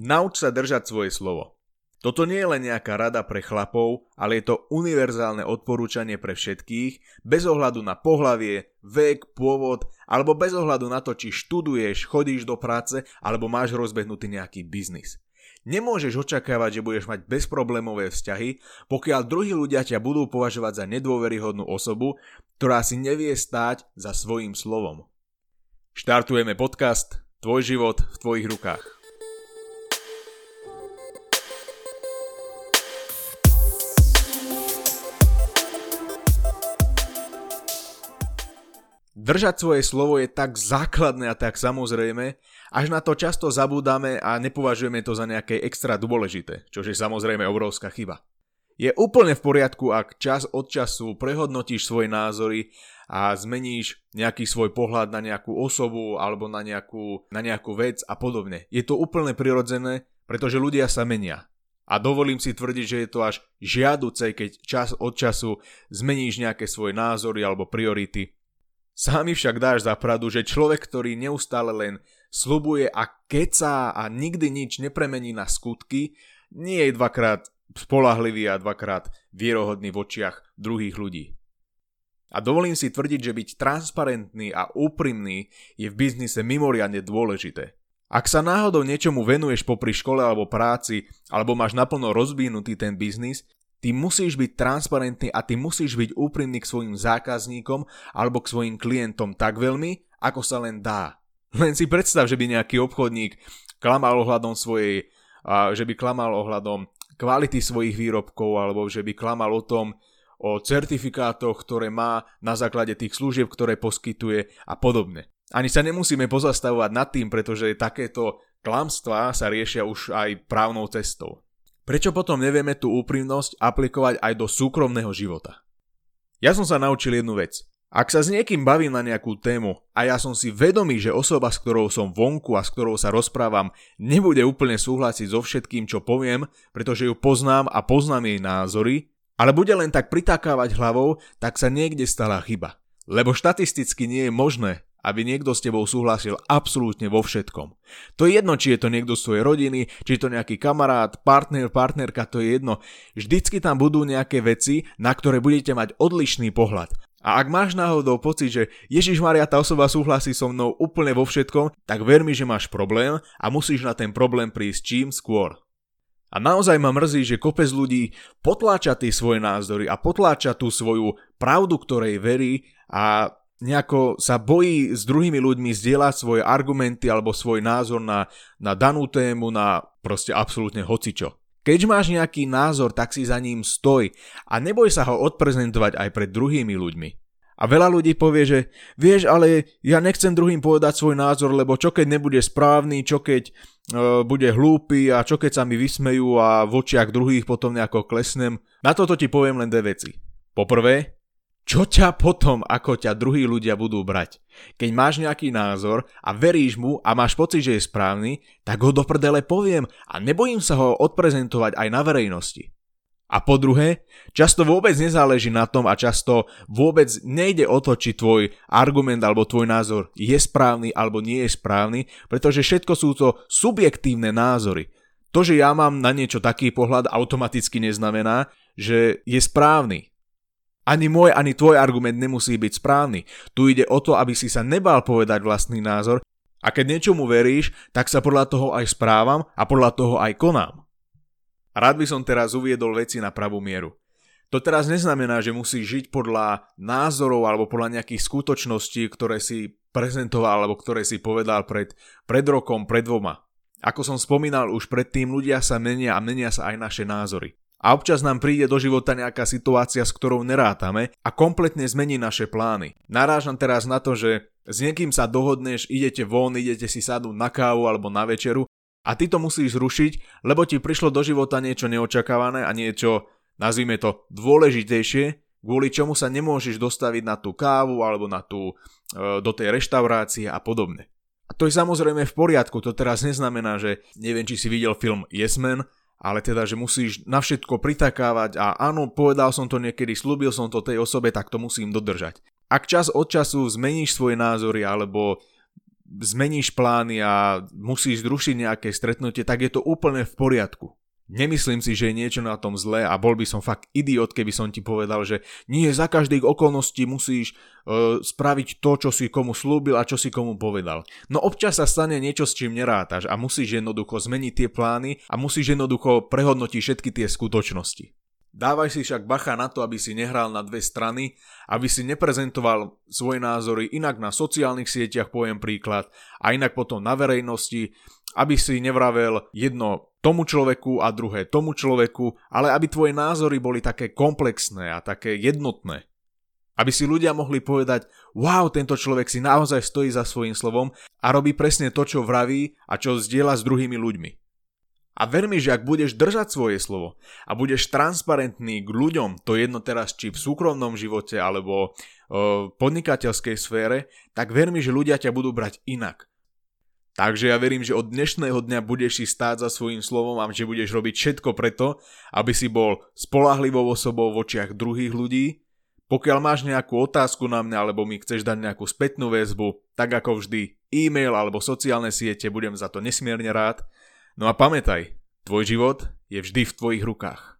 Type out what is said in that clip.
Nauč sa držať svoje slovo. Toto nie je len nejaká rada pre chlapov, ale je to univerzálne odporúčanie pre všetkých, bez ohľadu na pohlavie, vek, pôvod, alebo bez ohľadu na to, či študuješ, chodíš do práce, alebo máš rozbehnutý nejaký biznis. Nemôžeš očakávať, že budeš mať bezproblémové vzťahy, pokiaľ druhí ľudia ťa budú považovať za nedôveryhodnú osobu, ktorá si nevie stáť za svojím slovom. Štartujeme podcast Tvoj život v tvojich rukách. Držať svoje slovo je tak základné a tak samozrejme, až na to často zabúdame a nepovažujeme to za nejaké extra dôležité, čo je samozrejme obrovská chyba. Je úplne v poriadku, ak čas od času prehodnotíš svoje názory a zmeníš nejaký svoj pohľad na nejakú osobu alebo na nejakú, na nejakú vec a podobne. Je to úplne prirodzené, pretože ľudia sa menia. A dovolím si tvrdiť, že je to až žiaduce, keď čas od času zmeníš nejaké svoje názory alebo priority Sám však dáš za pravdu, že človek, ktorý neustále len slubuje a kecá a nikdy nič nepremení na skutky, nie je dvakrát spolahlivý a dvakrát vierohodný v očiach druhých ľudí. A dovolím si tvrdiť, že byť transparentný a úprimný je v biznise mimoriadne dôležité. Ak sa náhodou niečomu venuješ popri škole alebo práci, alebo máš naplno rozvinutý ten biznis, Ty musíš byť transparentný a ty musíš byť úprimný k svojim zákazníkom alebo k svojim klientom tak veľmi, ako sa len dá. Len si predstav, že by nejaký obchodník klamal ohľadom svojej, že by klamal ohľadom kvality svojich výrobkov alebo že by klamal o tom, o certifikátoch, ktoré má na základe tých služieb, ktoré poskytuje a podobne. Ani sa nemusíme pozastavovať nad tým, pretože takéto klamstvá sa riešia už aj právnou cestou. Prečo potom nevieme tú úprimnosť aplikovať aj do súkromného života? Ja som sa naučil jednu vec. Ak sa s niekým bavím na nejakú tému a ja som si vedomý, že osoba, s ktorou som vonku a s ktorou sa rozprávam, nebude úplne súhlasiť so všetkým, čo poviem, pretože ju poznám a poznám jej názory, ale bude len tak pritakávať hlavou, tak sa niekde stala chyba. Lebo štatisticky nie je možné, aby niekto s tebou súhlasil absolútne vo všetkom. To je jedno, či je to niekto z tvojej rodiny, či je to nejaký kamarát, partner, partnerka, to je jedno. Vždycky tam budú nejaké veci, na ktoré budete mať odlišný pohľad. A ak máš náhodou pocit, že Ježiš Maria, tá osoba súhlasí so mnou úplne vo všetkom, tak ver mi, že máš problém a musíš na ten problém prísť čím skôr. A naozaj ma mrzí, že kopec ľudí potláča tie svoje názory a potláča tú svoju pravdu, ktorej verí a nejako sa bojí s druhými ľuďmi zdieľať svoje argumenty alebo svoj názor na, na danú tému, na proste absolútne hocičo. Keď máš nejaký názor, tak si za ním stoj a neboj sa ho odprezentovať aj pred druhými ľuďmi. A veľa ľudí povie, že vieš, ale ja nechcem druhým povedať svoj názor, lebo čo keď nebude správny, čo keď e, bude hlúpy a čo keď sa mi vysmejú a v očiach druhých potom nejako klesnem. Na toto ti poviem len dve veci. Poprvé, čo ťa potom, ako ťa druhí ľudia budú brať? Keď máš nejaký názor a veríš mu a máš pocit, že je správny, tak ho do prdele poviem a nebojím sa ho odprezentovať aj na verejnosti. A po druhé, často vôbec nezáleží na tom a často vôbec nejde o to, či tvoj argument alebo tvoj názor je správny alebo nie je správny, pretože všetko sú to subjektívne názory. To, že ja mám na niečo taký pohľad, automaticky neznamená, že je správny. Ani môj, ani tvoj argument nemusí byť správny. Tu ide o to, aby si sa nebal povedať vlastný názor a keď niečomu veríš, tak sa podľa toho aj správam a podľa toho aj konám. Rád by som teraz uviedol veci na pravú mieru. To teraz neznamená, že musíš žiť podľa názorov alebo podľa nejakých skutočností, ktoré si prezentoval alebo ktoré si povedal pred, pred rokom, pred dvoma. Ako som spomínal už predtým, ľudia sa menia a menia sa aj naše názory. A občas nám príde do života nejaká situácia, s ktorou nerátame a kompletne zmení naše plány. Narážam teraz na to, že s niekým sa dohodneš, idete von, idete si sadnúť na kávu alebo na večeru a ty to musíš zrušiť, lebo ti prišlo do života niečo neočakávané a niečo, nazvime to, dôležitejšie, kvôli čomu sa nemôžeš dostaviť na tú kávu alebo na tú, e, do tej reštaurácie a podobne. A to je samozrejme v poriadku, to teraz neznamená, že neviem, či si videl film Yes Man, ale teda, že musíš na všetko pritakávať a áno, povedal som to niekedy, slúbil som to tej osobe, tak to musím dodržať. Ak čas od času zmeníš svoje názory alebo zmeníš plány a musíš zrušiť nejaké stretnutie, tak je to úplne v poriadku. Nemyslím si, že je niečo na tom zlé a bol by som fakt idiot, keby som ti povedal, že nie za každých okolností musíš uh, spraviť to, čo si komu slúbil a čo si komu povedal. No občas sa stane niečo, s čím nerátaš a musíš jednoducho zmeniť tie plány a musíš jednoducho prehodnotiť všetky tie skutočnosti. Dávaj si však bacha na to, aby si nehral na dve strany, aby si neprezentoval svoje názory inak na sociálnych sieťach, poviem príklad, a inak potom na verejnosti, aby si nevravel jedno tomu človeku a druhé tomu človeku, ale aby tvoje názory boli také komplexné a také jednotné. Aby si ľudia mohli povedať, wow, tento človek si naozaj stojí za svojím slovom a robí presne to, čo vraví a čo zdieľa s druhými ľuďmi. A ver mi, že ak budeš držať svoje slovo a budeš transparentný k ľuďom, to jedno teraz či v súkromnom živote alebo v podnikateľskej sfére, tak ver mi, že ľudia ťa budú brať inak. Takže ja verím, že od dnešného dňa budeš si stáť za svojím slovom a že budeš robiť všetko preto, aby si bol spolahlivou osobou v očiach druhých ľudí. Pokiaľ máš nejakú otázku na mňa alebo mi chceš dať nejakú spätnú väzbu, tak ako vždy, e-mail alebo sociálne siete, budem za to nesmierne rád. No a pamätaj, tvoj život je vždy v tvojich rukách.